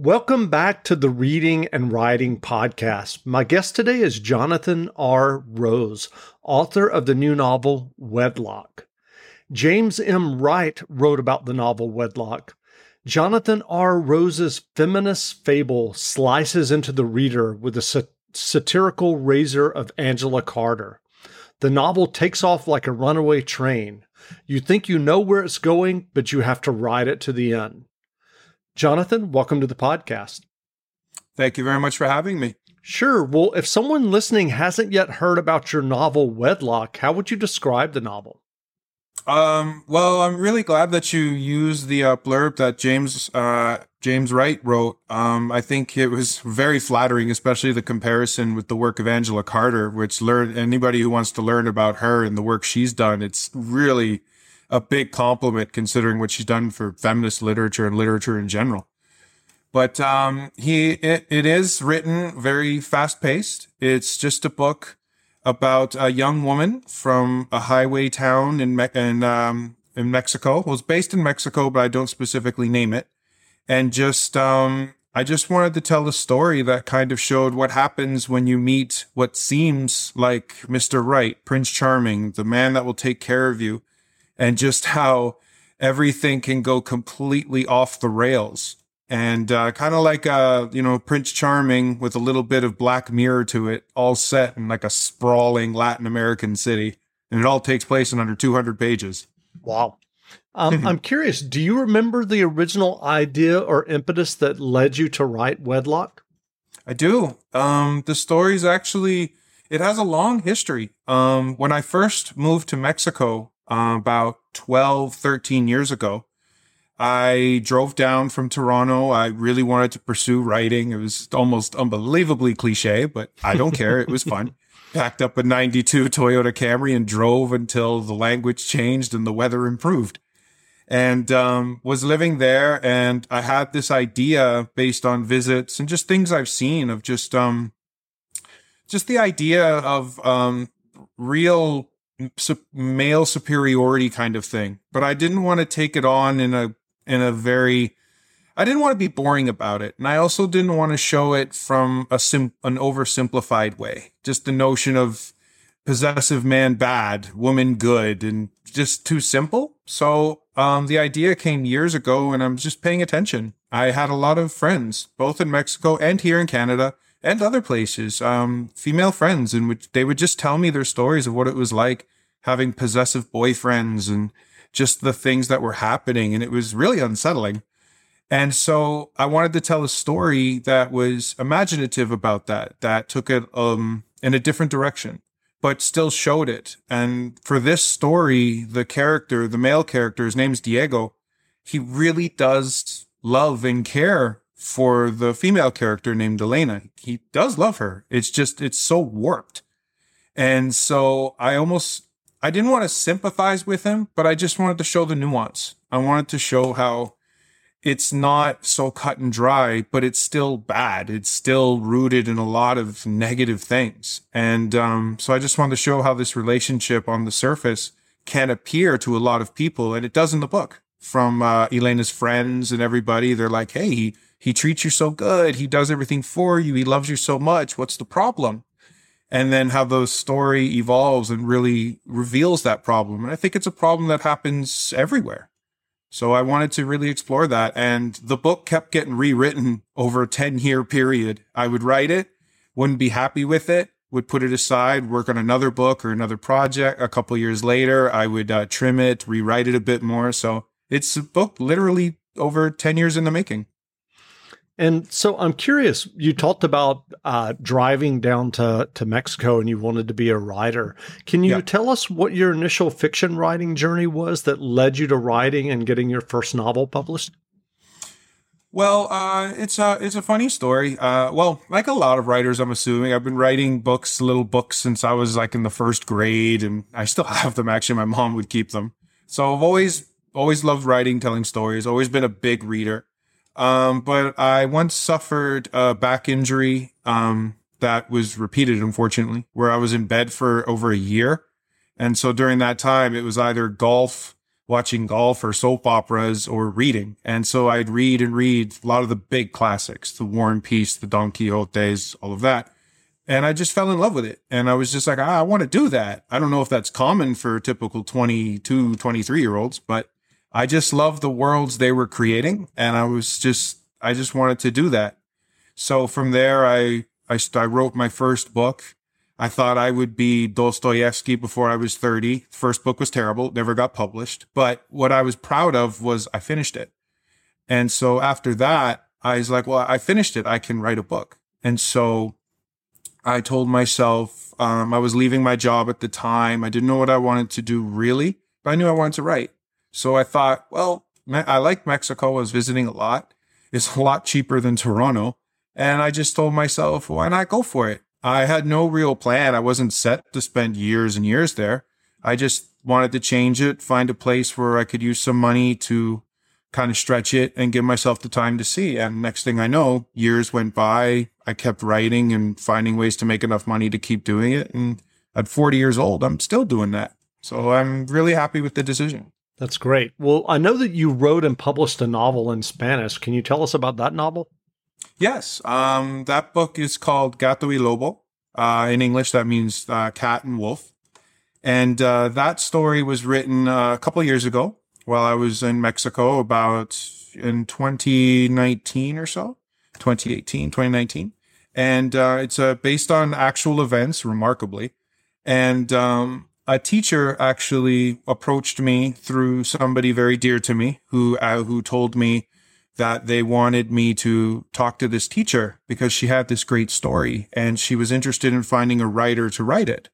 Welcome back to the Reading and Writing Podcast. My guest today is Jonathan R. Rose, author of the new novel Wedlock. James M. Wright wrote about the novel Wedlock. Jonathan R. Rose's feminist fable slices into the reader with the sat- satirical razor of Angela Carter. The novel takes off like a runaway train. You think you know where it's going, but you have to ride it to the end. Jonathan, welcome to the podcast. Thank you very much for having me. Sure. Well, if someone listening hasn't yet heard about your novel Wedlock, how would you describe the novel? Um, well, I'm really glad that you used the uh, blurb that James uh, James Wright wrote. Um, I think it was very flattering, especially the comparison with the work of Angela Carter, which learn anybody who wants to learn about her and the work she's done. It's really a big compliment considering what she's done for feminist literature and literature in general. But um, he it, it is written very fast paced. It's just a book about a young woman from a highway town in Me- in, um, in Mexico. It was based in Mexico, but I don't specifically name it. And just um, I just wanted to tell a story that kind of showed what happens when you meet what seems like Mr. Right, Prince Charming, the man that will take care of you and just how everything can go completely off the rails. And uh, kind of like, uh, you know, Prince Charming with a little bit of Black Mirror to it, all set in like a sprawling Latin American city. And it all takes place in under 200 pages. Wow. Um, I'm curious, do you remember the original idea or impetus that led you to write Wedlock? I do. Um, the story's actually, it has a long history. Um, when I first moved to Mexico, uh, about 12, 13 years ago. I drove down from Toronto. I really wanted to pursue writing. It was almost unbelievably cliche, but I don't care. It was fun. Packed up a 92 Toyota Camry and drove until the language changed and the weather improved. And um, was living there. And I had this idea based on visits and just things I've seen of just um, just the idea of um, real male superiority kind of thing. But I didn't want to take it on in a in a very I didn't want to be boring about it, and I also didn't want to show it from a sim- an oversimplified way. Just the notion of possessive man bad, woman good, and just too simple. So um, the idea came years ago, and I'm just paying attention. I had a lot of friends, both in Mexico and here in Canada, and other places, um, female friends, in which they would just tell me their stories of what it was like having possessive boyfriends and just the things that were happening. And it was really unsettling. And so I wanted to tell a story that was imaginative about that, that took it um, in a different direction, but still showed it. And for this story, the character, the male character, his name's Diego, he really does love and care for the female character named Elena. He does love her. It's just, it's so warped. And so I almost, I didn't want to sympathize with him, but I just wanted to show the nuance. I wanted to show how it's not so cut and dry, but it's still bad. It's still rooted in a lot of negative things. And um, so I just wanted to show how this relationship on the surface can appear to a lot of people. And it does in the book from uh, Elena's friends and everybody. They're like, hey, he, he treats you so good. He does everything for you. He loves you so much. What's the problem? And then how the story evolves and really reveals that problem. And I think it's a problem that happens everywhere. So I wanted to really explore that. And the book kept getting rewritten over a 10 year period. I would write it, wouldn't be happy with it, would put it aside, work on another book or another project. A couple years later, I would uh, trim it, rewrite it a bit more. So it's a book literally over 10 years in the making. And so I'm curious, you talked about uh, driving down to, to Mexico and you wanted to be a writer. Can you yeah. tell us what your initial fiction writing journey was that led you to writing and getting your first novel published? Well, uh, it's a it's a funny story. Uh, well, like a lot of writers, I'm assuming I've been writing books, little books, since I was like in the first grade, and I still have them. Actually, my mom would keep them. So I've always always loved writing, telling stories. Always been a big reader. Um, but I once suffered a back injury um, that was repeated, unfortunately, where I was in bed for over a year. And so during that time, it was either golf watching golf or soap operas or reading. And so I'd read and read a lot of the big classics, the War and Peace, the Don Quixotes, all of that. And I just fell in love with it. And I was just like, ah, I want to do that. I don't know if that's common for typical 22, 23 year olds, but I just love the worlds they were creating. And I was just, I just wanted to do that. So from there, I, I, I wrote my first book I thought I would be Dostoevsky before I was 30. First book was terrible, never got published. But what I was proud of was I finished it. And so after that, I was like, well, I finished it. I can write a book. And so I told myself, um, I was leaving my job at the time. I didn't know what I wanted to do really, but I knew I wanted to write. So I thought, well, I like Mexico. I was visiting a lot. It's a lot cheaper than Toronto. And I just told myself, why not go for it? I had no real plan. I wasn't set to spend years and years there. I just wanted to change it, find a place where I could use some money to kind of stretch it and give myself the time to see. And next thing I know, years went by. I kept writing and finding ways to make enough money to keep doing it. And at 40 years old, I'm still doing that. So I'm really happy with the decision. That's great. Well, I know that you wrote and published a novel in Spanish. Can you tell us about that novel? Yes. Um, that book is called Gato y Lobo. Uh, in English, that means uh, cat and wolf. And uh, that story was written uh, a couple years ago while I was in Mexico, about in 2019 or so, 2018, 2019. And uh, it's uh, based on actual events, remarkably. And um, a teacher actually approached me through somebody very dear to me who uh, who told me that they wanted me to talk to this teacher because she had this great story and she was interested in finding a writer to write it.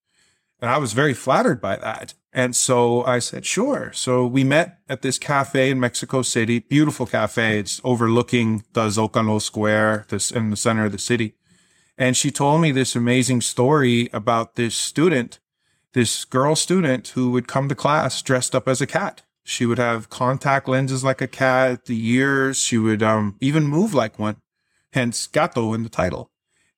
And I was very flattered by that. And so I said, sure. So we met at this cafe in Mexico City, beautiful cafe. It's overlooking the Zocalo Square, this in the center of the city. And she told me this amazing story about this student, this girl student who would come to class dressed up as a cat. She would have contact lenses like a cat, the ears. She would um, even move like one, hence gato in the title.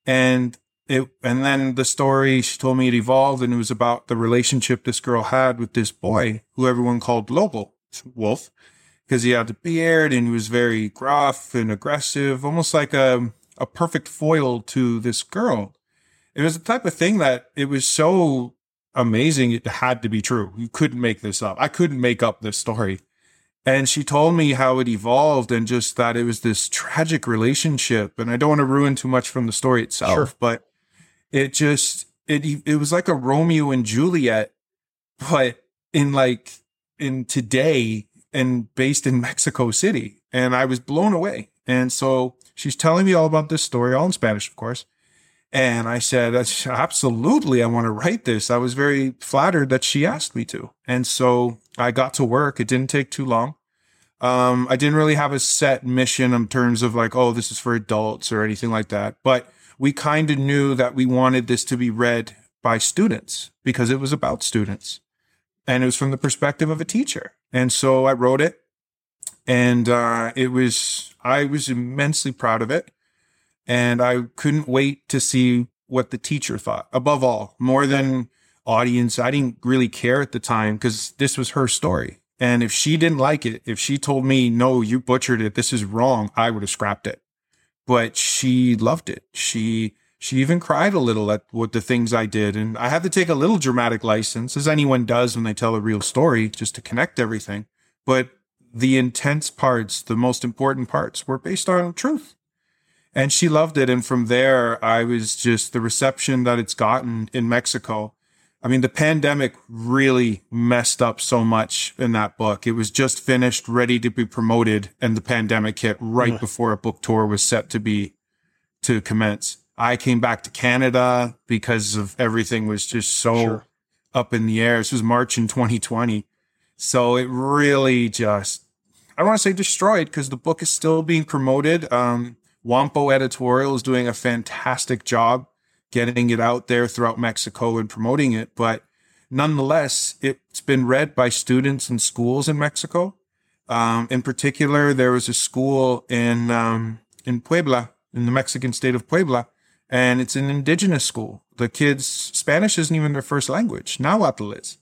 And it, and then the story she told me it evolved and it was about the relationship this girl had with this boy who everyone called Lobo, Wolf, because he had the beard and he was very gruff and aggressive, almost like a, a perfect foil to this girl. It was the type of thing that it was so amazing. It had to be true. You couldn't make this up. I couldn't make up this story. And she told me how it evolved and just that it was this tragic relationship. And I don't want to ruin too much from the story itself, sure. but it just, it, it was like a Romeo and Juliet, but in like, in today and based in Mexico City. And I was blown away. And so she's telling me all about this story, all in Spanish, of course. And I said, absolutely, I want to write this. I was very flattered that she asked me to. And so I got to work. It didn't take too long. Um, I didn't really have a set mission in terms of like, oh, this is for adults or anything like that. But we kind of knew that we wanted this to be read by students because it was about students and it was from the perspective of a teacher. And so I wrote it and uh, it was, I was immensely proud of it and I couldn't wait to see what the teacher thought. Above all, more than audience, I didn't really care at the time because this was her story. And if she didn't like it, if she told me, no, you butchered it, this is wrong, I would have scrapped it. But she loved it. She, she even cried a little at what the things I did. And I had to take a little dramatic license, as anyone does when they tell a real story, just to connect everything. But the intense parts, the most important parts, were based on truth and she loved it. And from there, I was just the reception that it's gotten in Mexico. I mean, the pandemic really messed up so much in that book. It was just finished, ready to be promoted, and the pandemic hit right before a book tour was set to be to commence. I came back to Canada because of everything was just so sure. up in the air. This was March in 2020. So it really just, I don't want to say destroyed because the book is still being promoted. Um, Wampo Editorial is doing a fantastic job getting it out there throughout Mexico and promoting it. But nonetheless, it's been read by students in schools in Mexico. Um, in particular, there was a school in um, in Puebla, in the Mexican state of Puebla, and it's an indigenous school. The kids Spanish isn't even their first language. Nahuatl is,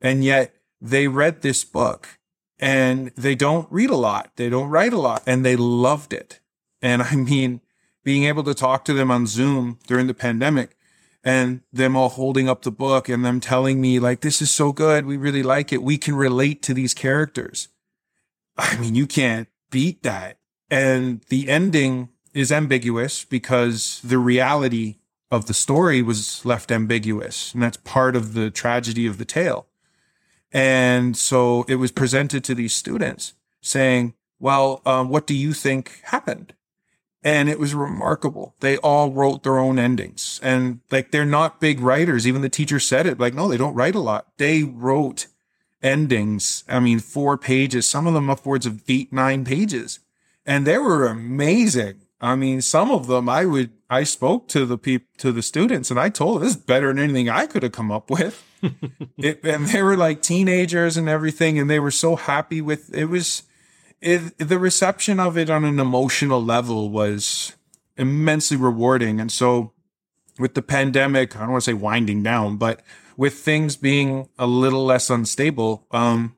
and yet they read this book and they don't read a lot. They don't write a lot and they loved it. And I mean, being able to talk to them on Zoom during the pandemic and them all holding up the book and them telling me like, this is so good. We really like it. We can relate to these characters. I mean, you can't beat that. And the ending is ambiguous because the reality of the story was left ambiguous. And that's part of the tragedy of the tale. And so it was presented to these students saying, well, um, what do you think happened? And it was remarkable. They all wrote their own endings and like they're not big writers. Even the teacher said it like, no, they don't write a lot. They wrote endings. I mean, four pages, some of them upwards of eight, nine pages. And they were amazing. I mean, some of them I would, I spoke to the people, to the students and I told them this is better than anything I could have come up with. it, and they were like teenagers and everything. And they were so happy with, it was, it, the reception of it on an emotional level was immensely rewarding. And so with the pandemic, I don't want to say winding down, but with things being a little less unstable, um,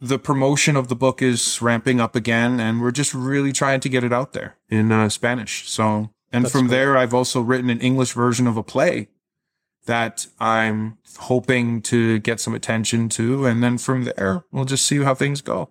the promotion of the book is ramping up again, and we're just really trying to get it out there in uh, Spanish. So, and That's from cool. there, I've also written an English version of a play that I'm hoping to get some attention to, and then from there, we'll just see how things go.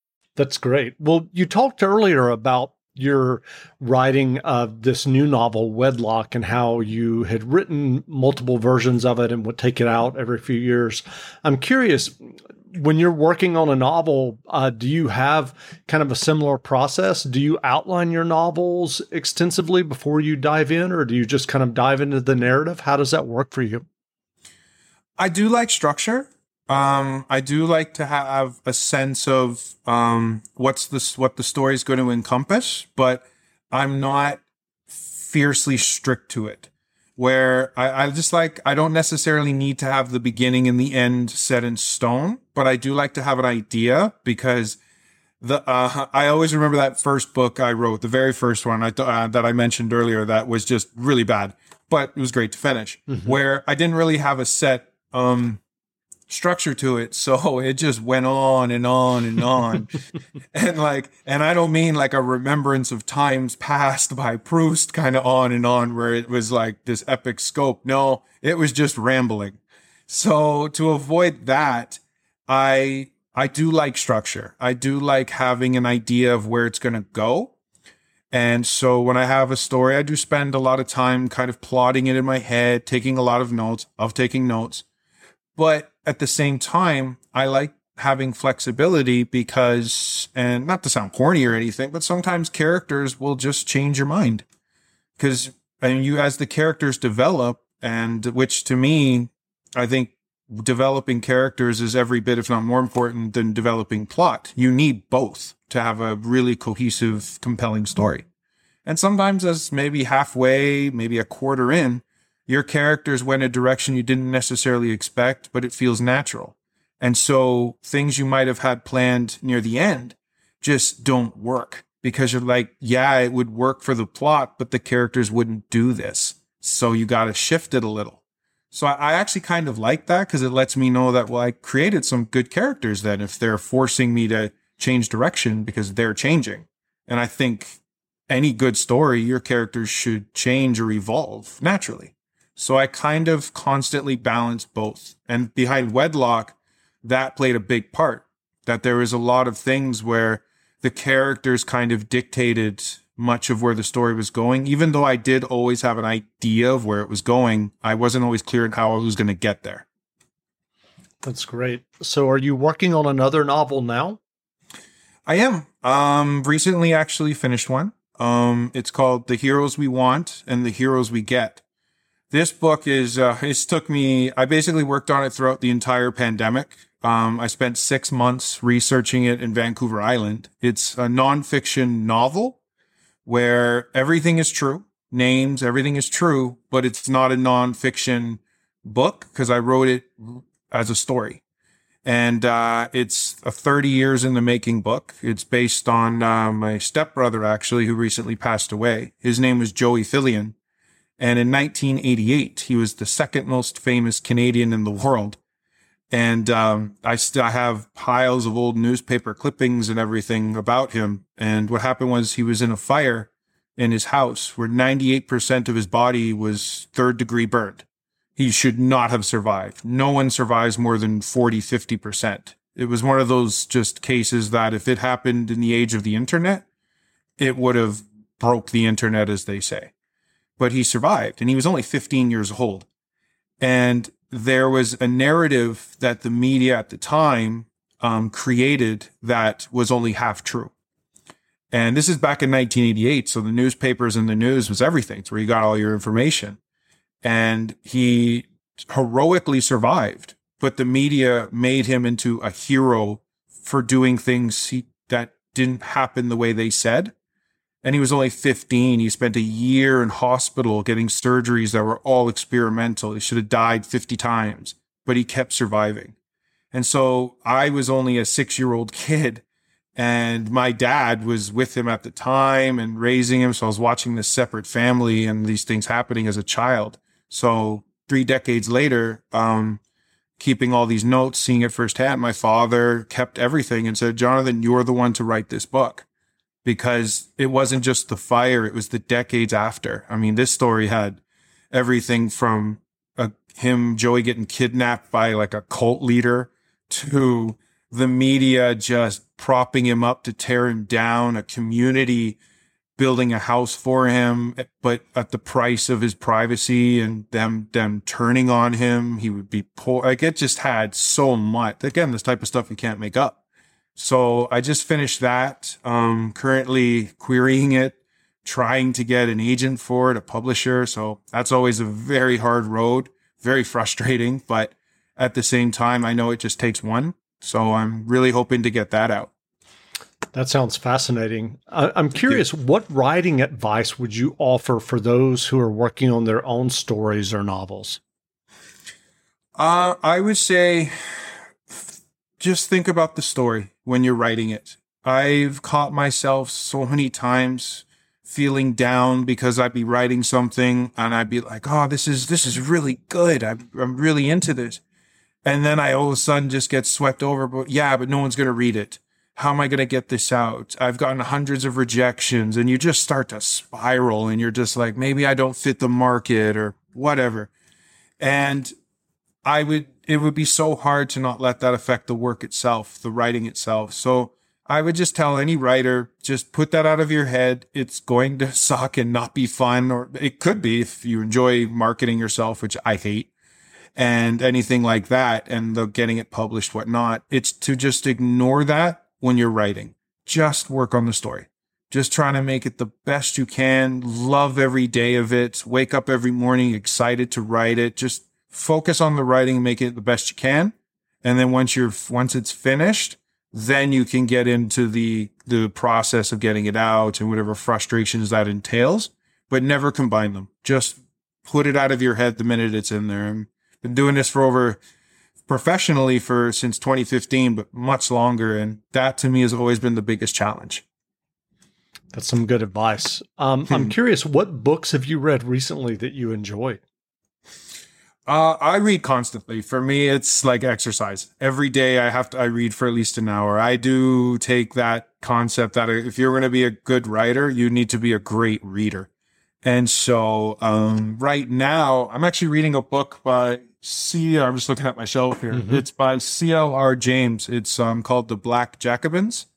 That's great. Well, you talked earlier about your writing of this new novel, Wedlock, and how you had written multiple versions of it and would take it out every few years. I'm curious, when you're working on a novel, uh, do you have kind of a similar process? Do you outline your novels extensively before you dive in, or do you just kind of dive into the narrative? How does that work for you? I do like structure. Um, I do like to have a sense of um, what's this, what the story is going to encompass, but I'm not fiercely strict to it. Where I, I just like I don't necessarily need to have the beginning and the end set in stone, but I do like to have an idea because the uh, I always remember that first book I wrote, the very first one I th- uh, that I mentioned earlier, that was just really bad, but it was great to finish. Mm-hmm. Where I didn't really have a set um structure to it. So it just went on and on and on. and like, and I don't mean like a remembrance of times past by Proust kind of on and on where it was like this epic scope. No, it was just rambling. So to avoid that, I, I do like structure. I do like having an idea of where it's going to go. And so when I have a story, I do spend a lot of time kind of plotting it in my head, taking a lot of notes of taking notes. But at the same time, I like having flexibility because, and not to sound corny or anything, but sometimes characters will just change your mind. Because, and you, as the characters develop, and which to me, I think developing characters is every bit, if not more important than developing plot. You need both to have a really cohesive, compelling story. And sometimes as maybe halfway, maybe a quarter in, your characters went a direction you didn't necessarily expect, but it feels natural. And so things you might have had planned near the end just don't work because you're like, yeah, it would work for the plot, but the characters wouldn't do this. So you got to shift it a little. So I, actually kind of like that because it lets me know that, well, I created some good characters then if they're forcing me to change direction because they're changing. And I think any good story, your characters should change or evolve naturally. So I kind of constantly balance both. And behind wedlock, that played a big part. That there was a lot of things where the characters kind of dictated much of where the story was going. Even though I did always have an idea of where it was going, I wasn't always clear on how I was going to get there. That's great. So, are you working on another novel now? I am. Um, recently actually finished one. Um, it's called The Heroes We Want and The Heroes We Get. This book is, uh, it's took me, I basically worked on it throughout the entire pandemic. Um, I spent six months researching it in Vancouver Island. It's a nonfiction novel where everything is true, names, everything is true, but it's not a nonfiction book because I wrote it as a story. And uh, it's a 30 years in the making book. It's based on uh, my stepbrother, actually, who recently passed away. His name was Joey Fillion. And in 1988, he was the second most famous Canadian in the world. And um, I still have piles of old newspaper clippings and everything about him. And what happened was he was in a fire in his house where 98% of his body was third degree burned he should not have survived. No one survives more than 40, 50%. It was one of those just cases that if it happened in the age of the internet, it would have broke the internet, as they say. But he survived and he was only 15 years old. And there was a narrative that the media at the time um, created that was only half true. And this is back in 1988. So the newspapers and the news was everything. It's where you got all your information and he heroically survived. But the media made him into a hero for doing things he, that didn't happen the way they said. And he was only 15. He spent a year in hospital getting surgeries that were all experimental. He should have died 50 times, but he kept surviving. And so I was only a six year old kid and my dad was with him at the time and raising him. So I was watching this separate family and these things happening as a child. So three decades later, um, keeping all these notes, seeing it firsthand, my father kept everything and said, Jonathan, you're the one to write this book because it wasn't just the fire. It was the decades after. I mean, this story had everything from a, him, Joey getting kidnapped by like a cult leader to the media just propping him up to tear him down, a community building a house for him, but at the price of his privacy and them them turning on him. He would be poor. Like it just had so much. Again, this type of stuff you can't make up. So I just finished that. Um, currently querying it, trying to get an agent for it, a publisher. So that's always a very hard road, very frustrating. But at the same time, I know it just takes one. So I'm really hoping to get that out. That sounds fascinating. I'm curious, what writing advice would you offer for those who are working on their own stories or novels? Uh, I would say just think about the story when you're writing it. I've caught myself so many times feeling down because I'd be writing something and I'd be like, "Oh, this is this is really good. I'm I'm really into this," and then I all of a sudden just get swept over. But yeah, but no one's gonna read it how am I going to get this out? I've gotten hundreds of rejections and you just start to spiral and you're just like, maybe I don't fit the market or whatever. And I would, it would be so hard to not let that affect the work itself, the writing itself. So I would just tell any writer, just put that out of your head. It's going to suck and not be fun, or it could be if you enjoy marketing yourself, which I hate and anything like that and the getting it published, whatnot. It's to just ignore that when you're writing. Just work on the story. Just trying to make it the best you can. Love every day of it. Wake up every morning excited to write it. Just focus on the writing, make it the best you can. And then once you're, once it's finished, then you can get into the, the process of getting it out and whatever frustrations that entails, but never combine them. Just put it out of your head the minute it's in there. I've been doing this for over professionally for since 2015, but much longer. And that to me has always been the biggest challenge. That's some good advice. Um, I'm curious, what books have you read recently that you enjoyed? Uh, I read constantly. For me, it's like exercise. Every day I have to, I read for at least an hour. I do take that concept that if you're going to be a good writer, you need to be a great reader. And so, um, right now I'm actually reading a book by C. I'm just looking at my shelf here. It's by C.L.R. James. It's um called The Black Jacobins.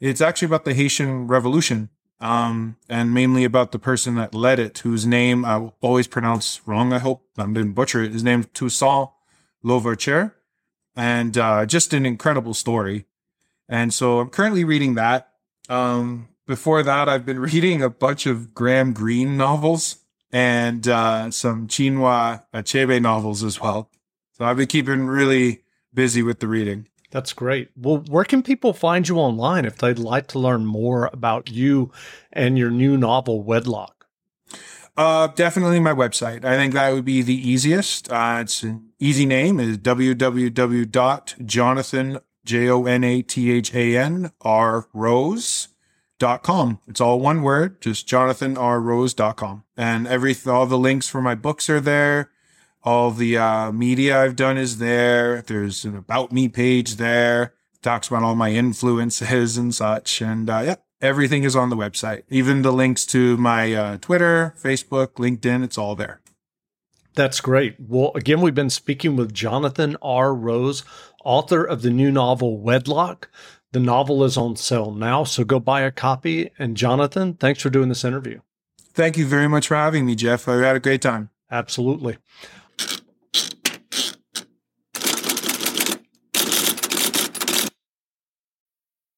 It's actually about the Haitian Revolution, um, and mainly about the person that led it, whose name I always pronounce wrong. I hope I didn't butcher it. His name Toussaint Louverture, and uh, just an incredible story. And so I'm currently reading that. Um, before that, I've been reading a bunch of Graham Greene novels and uh, some Chinua Achebe novels as well. So I've been keeping really busy with the reading. That's great. Well, where can people find you online if they'd like to learn more about you and your new novel, Wedlock? Uh, definitely my website. I think that would be the easiest. Uh, it's an easy name is www.jonathan, J-O-N-A-T-H-A-N, R Rose dot com. It's all one word, just jonathanrrose.com. And every, all the links for my books are there. All the, uh, media I've done is there. There's an about me page there. Talks about all my influences and such. And, uh, yeah, everything is on the website. Even the links to my, uh, Twitter, Facebook, LinkedIn, it's all there. That's great. Well, again, we've been speaking with Jonathan R. Rose, author of the new novel Wedlock. The novel is on sale now, so go buy a copy. And Jonathan, thanks for doing this interview. Thank you very much for having me, Jeff. I had a great time. Absolutely.